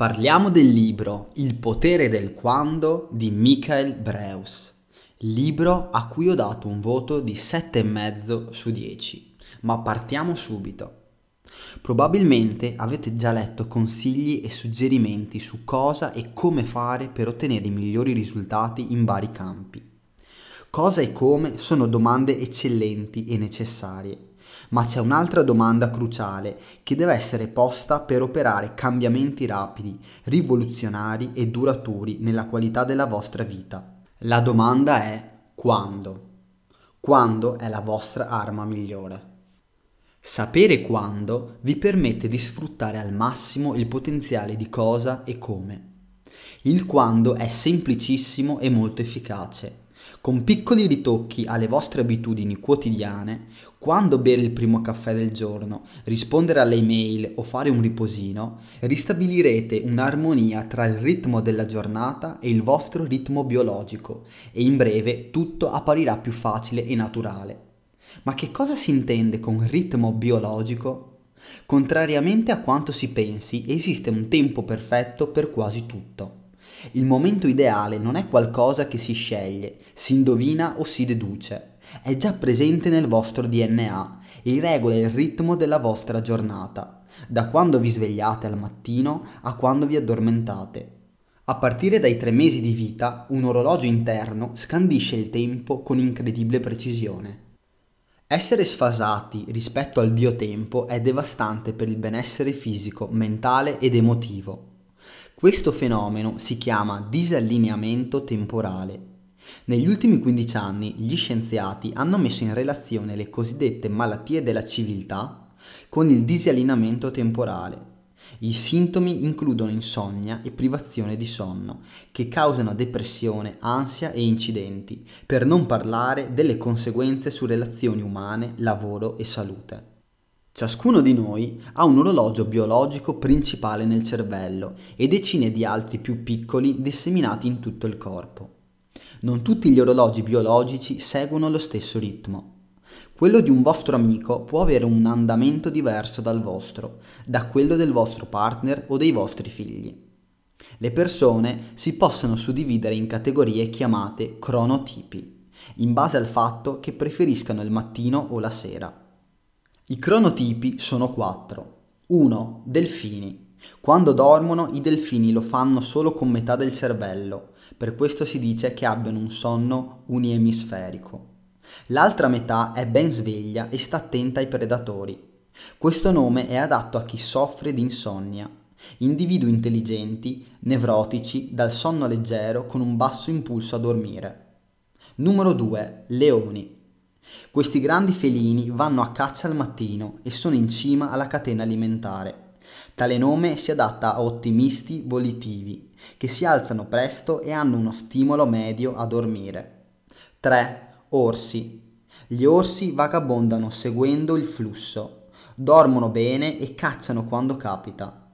Parliamo del libro Il potere del quando di Michael Breus, libro a cui ho dato un voto di 7,5 su 10. Ma partiamo subito. Probabilmente avete già letto consigli e suggerimenti su cosa e come fare per ottenere i migliori risultati in vari campi. Cosa e come sono domande eccellenti e necessarie ma c'è un'altra domanda cruciale che deve essere posta per operare cambiamenti rapidi, rivoluzionari e duraturi nella qualità della vostra vita. La domanda è quando? Quando è la vostra arma migliore? Sapere quando vi permette di sfruttare al massimo il potenziale di cosa e come. Il quando è semplicissimo e molto efficace con piccoli ritocchi alle vostre abitudini quotidiane, quando bere il primo caffè del giorno, rispondere alle email o fare un riposino, ristabilirete un'armonia tra il ritmo della giornata e il vostro ritmo biologico e in breve tutto apparirà più facile e naturale. Ma che cosa si intende con ritmo biologico? Contrariamente a quanto si pensi, esiste un tempo perfetto per quasi tutto. Il momento ideale non è qualcosa che si sceglie, si indovina o si deduce. È già presente nel vostro DNA e regola il ritmo della vostra giornata, da quando vi svegliate al mattino a quando vi addormentate. A partire dai tre mesi di vita, un orologio interno scandisce il tempo con incredibile precisione. Essere sfasati rispetto al biotempo è devastante per il benessere fisico, mentale ed emotivo. Questo fenomeno si chiama disallineamento temporale. Negli ultimi 15 anni gli scienziati hanno messo in relazione le cosiddette malattie della civiltà con il disallineamento temporale. I sintomi includono insonnia e privazione di sonno, che causano depressione, ansia e incidenti, per non parlare delle conseguenze su relazioni umane, lavoro e salute. Ciascuno di noi ha un orologio biologico principale nel cervello e decine di altri più piccoli disseminati in tutto il corpo. Non tutti gli orologi biologici seguono lo stesso ritmo. Quello di un vostro amico può avere un andamento diverso dal vostro, da quello del vostro partner o dei vostri figli. Le persone si possono suddividere in categorie chiamate cronotipi, in base al fatto che preferiscano il mattino o la sera. I cronotipi sono quattro. 1. Delfini. Quando dormono i delfini lo fanno solo con metà del cervello, per questo si dice che abbiano un sonno uniemisferico. L'altra metà è ben sveglia e sta attenta ai predatori. Questo nome è adatto a chi soffre di insonnia, individui intelligenti, nevrotici, dal sonno leggero con un basso impulso a dormire. Numero 2. Leoni. Questi grandi felini vanno a caccia al mattino e sono in cima alla catena alimentare. Tale nome si adatta a ottimisti volitivi, che si alzano presto e hanno uno stimolo medio a dormire. 3. Orsi. Gli orsi vagabondano seguendo il flusso, dormono bene e cacciano quando capita.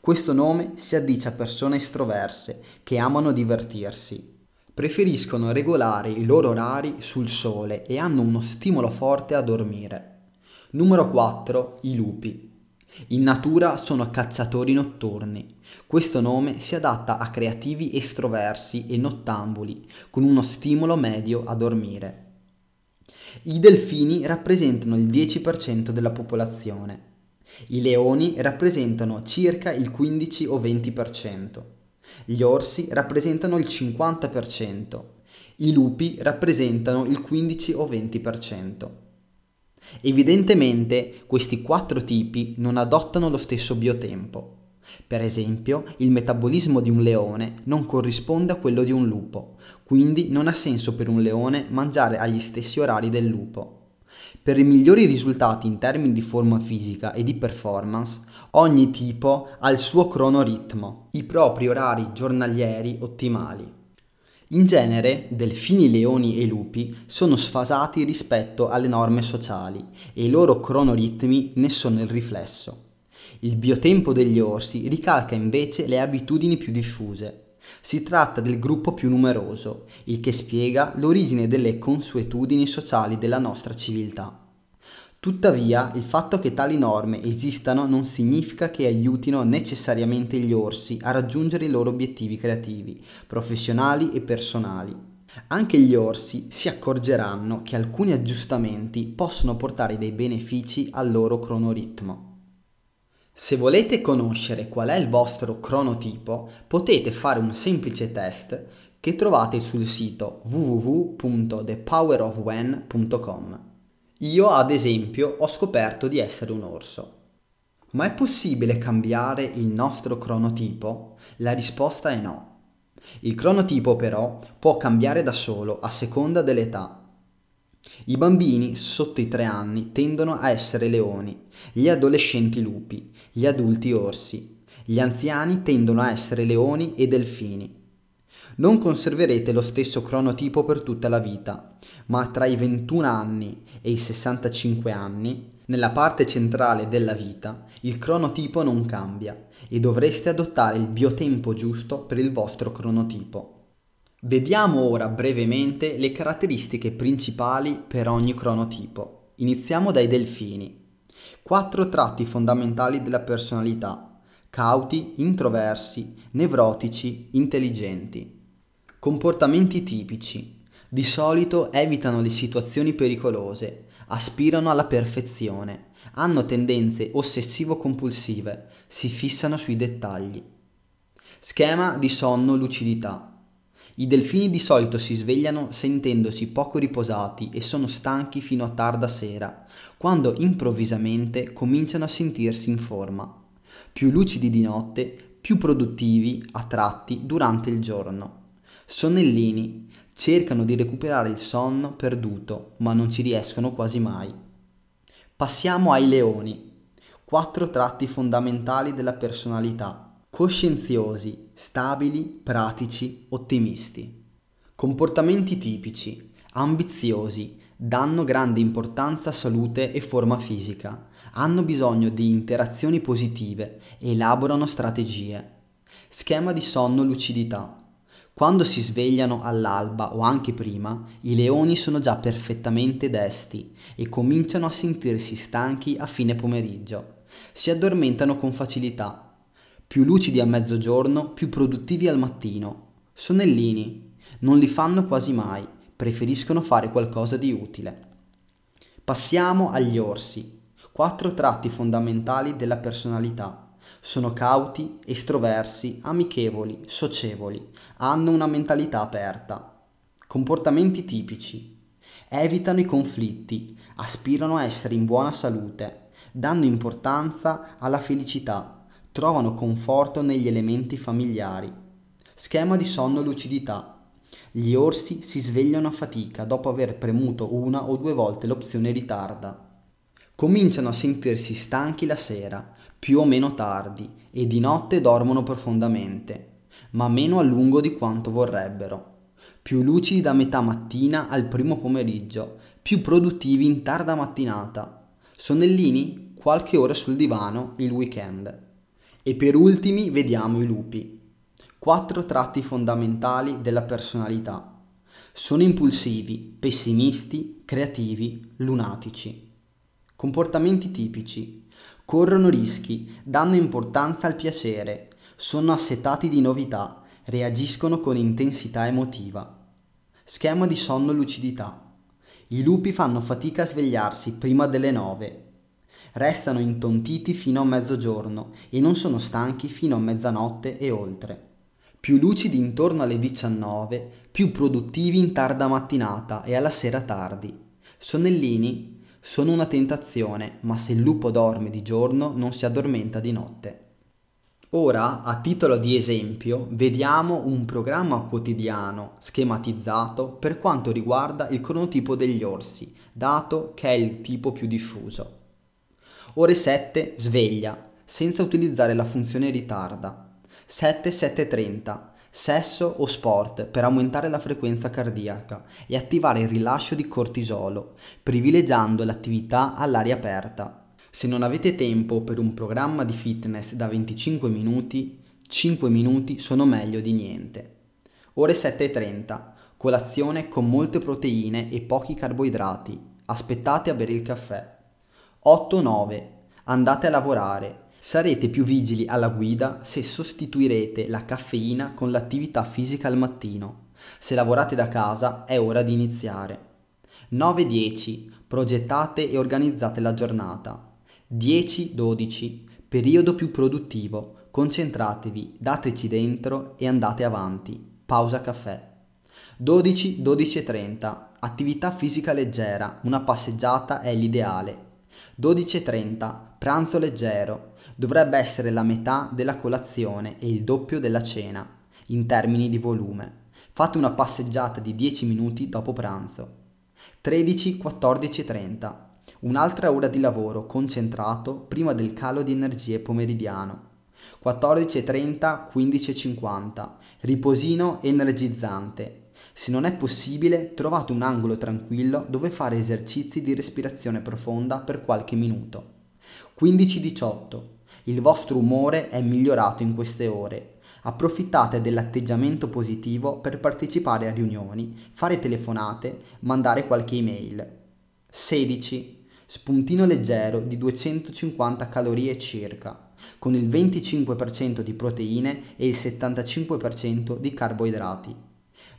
Questo nome si addice a persone estroverse che amano divertirsi preferiscono regolare i loro orari sul sole e hanno uno stimolo forte a dormire. Numero 4. I lupi. In natura sono cacciatori notturni. Questo nome si adatta a creativi estroversi e nottambuli, con uno stimolo medio a dormire. I delfini rappresentano il 10% della popolazione. I leoni rappresentano circa il 15 o 20%. Gli orsi rappresentano il 50%, i lupi rappresentano il 15 o 20%. Evidentemente questi quattro tipi non adottano lo stesso biotempo. Per esempio, il metabolismo di un leone non corrisponde a quello di un lupo, quindi non ha senso per un leone mangiare agli stessi orari del lupo. Per i migliori risultati in termini di forma fisica e di performance, ogni tipo ha il suo cronoritmo, i propri orari giornalieri ottimali. In genere, delfini, leoni e lupi sono sfasati rispetto alle norme sociali e i loro cronoritmi ne sono il riflesso. Il biotempo degli orsi ricalca invece le abitudini più diffuse, si tratta del gruppo più numeroso, il che spiega l'origine delle consuetudini sociali della nostra civiltà. Tuttavia, il fatto che tali norme esistano non significa che aiutino necessariamente gli orsi a raggiungere i loro obiettivi creativi, professionali e personali. Anche gli orsi si accorgeranno che alcuni aggiustamenti possono portare dei benefici al loro cronoritmo. Se volete conoscere qual è il vostro cronotipo, potete fare un semplice test che trovate sul sito www.thepowerofwen.com. Io, ad esempio, ho scoperto di essere un orso. Ma è possibile cambiare il nostro cronotipo? La risposta è no. Il cronotipo però può cambiare da solo a seconda dell'età. I bambini sotto i tre anni tendono a essere leoni, gli adolescenti lupi, gli adulti orsi, gli anziani tendono a essere leoni e delfini. Non conserverete lo stesso cronotipo per tutta la vita, ma tra i 21 anni e i 65 anni, nella parte centrale della vita, il cronotipo non cambia e dovreste adottare il biotempo giusto per il vostro cronotipo. Vediamo ora brevemente le caratteristiche principali per ogni cronotipo. Iniziamo dai delfini. Quattro tratti fondamentali della personalità. Cauti, introversi, nevrotici, intelligenti. Comportamenti tipici. Di solito evitano le situazioni pericolose, aspirano alla perfezione, hanno tendenze ossessivo-compulsive, si fissano sui dettagli. Schema di sonno-lucidità. I delfini di solito si svegliano sentendosi poco riposati e sono stanchi fino a tarda sera, quando improvvisamente cominciano a sentirsi in forma. Più lucidi di notte, più produttivi a tratti durante il giorno. Sonnellini cercano di recuperare il sonno perduto, ma non ci riescono quasi mai. Passiamo ai leoni. Quattro tratti fondamentali della personalità. Coscienziosi, stabili, pratici, ottimisti. Comportamenti tipici. Ambiziosi, danno grande importanza a salute e forma fisica, hanno bisogno di interazioni positive elaborano strategie. Schema di sonno-lucidità. Quando si svegliano all'alba o anche prima, i leoni sono già perfettamente desti e cominciano a sentirsi stanchi a fine pomeriggio. Si addormentano con facilità. Più lucidi a mezzogiorno, più produttivi al mattino. Sonnellini. Non li fanno quasi mai, preferiscono fare qualcosa di utile. Passiamo agli orsi. Quattro tratti fondamentali della personalità. Sono cauti, estroversi, amichevoli, socievoli, hanno una mentalità aperta. Comportamenti tipici. Evitano i conflitti, aspirano a essere in buona salute, danno importanza alla felicità, trovano conforto negli elementi familiari. Schema di sonno-lucidità. Gli orsi si svegliano a fatica dopo aver premuto una o due volte l'opzione ritarda. Cominciano a sentirsi stanchi la sera, più o meno tardi e di notte dormono profondamente, ma meno a lungo di quanto vorrebbero. Più lucidi da metà mattina al primo pomeriggio, più produttivi in tarda mattinata. Sonnellini qualche ora sul divano il weekend. E per ultimi vediamo i lupi. Quattro tratti fondamentali della personalità. Sono impulsivi, pessimisti, creativi, lunatici. Comportamenti tipici. Corrono rischi, danno importanza al piacere, sono assetati di novità, reagiscono con intensità emotiva. Schema di sonno-lucidità. I lupi fanno fatica a svegliarsi prima delle nove. Restano intontiti fino a mezzogiorno e non sono stanchi fino a mezzanotte e oltre. Più lucidi intorno alle 19, più produttivi in tarda mattinata e alla sera tardi. Sonnellini sono una tentazione, ma se il lupo dorme di giorno non si addormenta di notte. Ora, a titolo di esempio, vediamo un programma quotidiano schematizzato per quanto riguarda il cronotipo degli orsi, dato che è il tipo più diffuso. Ore 7 sveglia, senza utilizzare la funzione ritarda. 7-7.30 sesso o sport per aumentare la frequenza cardiaca e attivare il rilascio di cortisolo, privilegiando l'attività all'aria aperta. Se non avete tempo per un programma di fitness da 25 minuti, 5 minuti sono meglio di niente. Ore 7.30, colazione con molte proteine e pochi carboidrati. Aspettate a bere il caffè. 8-9. Andate a lavorare. Sarete più vigili alla guida se sostituirete la caffeina con l'attività fisica al mattino. Se lavorate da casa è ora di iniziare. 9-10. Progettate e organizzate la giornata. 10-12. Periodo più produttivo. Concentratevi, dateci dentro e andate avanti. Pausa caffè. 12-12.30. Attività fisica leggera. Una passeggiata è l'ideale. 12.30, pranzo leggero, dovrebbe essere la metà della colazione e il doppio della cena, in termini di volume. Fate una passeggiata di 10 minuti dopo pranzo. 13.14.30, un'altra ora di lavoro concentrato prima del calo di energie pomeridiano. 14.30, 15.50, riposino energizzante, se non è possibile, trovate un angolo tranquillo dove fare esercizi di respirazione profonda per qualche minuto. 15-18. Il vostro umore è migliorato in queste ore. Approfittate dell'atteggiamento positivo per partecipare a riunioni, fare telefonate, mandare qualche email. 16. Spuntino leggero di 250 calorie circa, con il 25% di proteine e il 75% di carboidrati.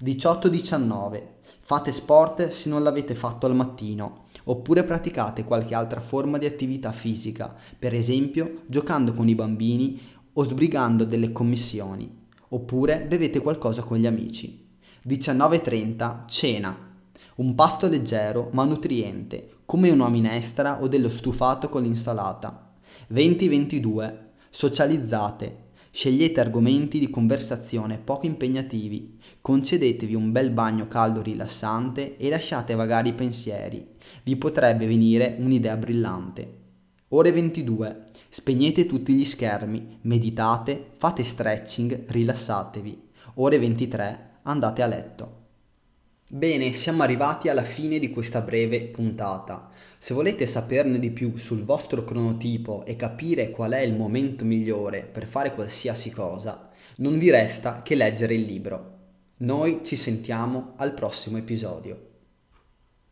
18-19. Fate sport se non l'avete fatto al mattino, oppure praticate qualche altra forma di attività fisica, per esempio giocando con i bambini o sbrigando delle commissioni, oppure bevete qualcosa con gli amici. 19.30 Cena. Un pasto leggero ma nutriente, come una minestra o dello stufato con l'insalata. 20-22 Socializzate. Scegliete argomenti di conversazione poco impegnativi, concedetevi un bel bagno caldo rilassante e lasciate vagare i pensieri. Vi potrebbe venire un'idea brillante. Ore 22. Spegnete tutti gli schermi, meditate, fate stretching, rilassatevi. Ore 23. Andate a letto. Bene, siamo arrivati alla fine di questa breve puntata. Se volete saperne di più sul vostro cronotipo e capire qual è il momento migliore per fare qualsiasi cosa, non vi resta che leggere il libro. Noi ci sentiamo al prossimo episodio.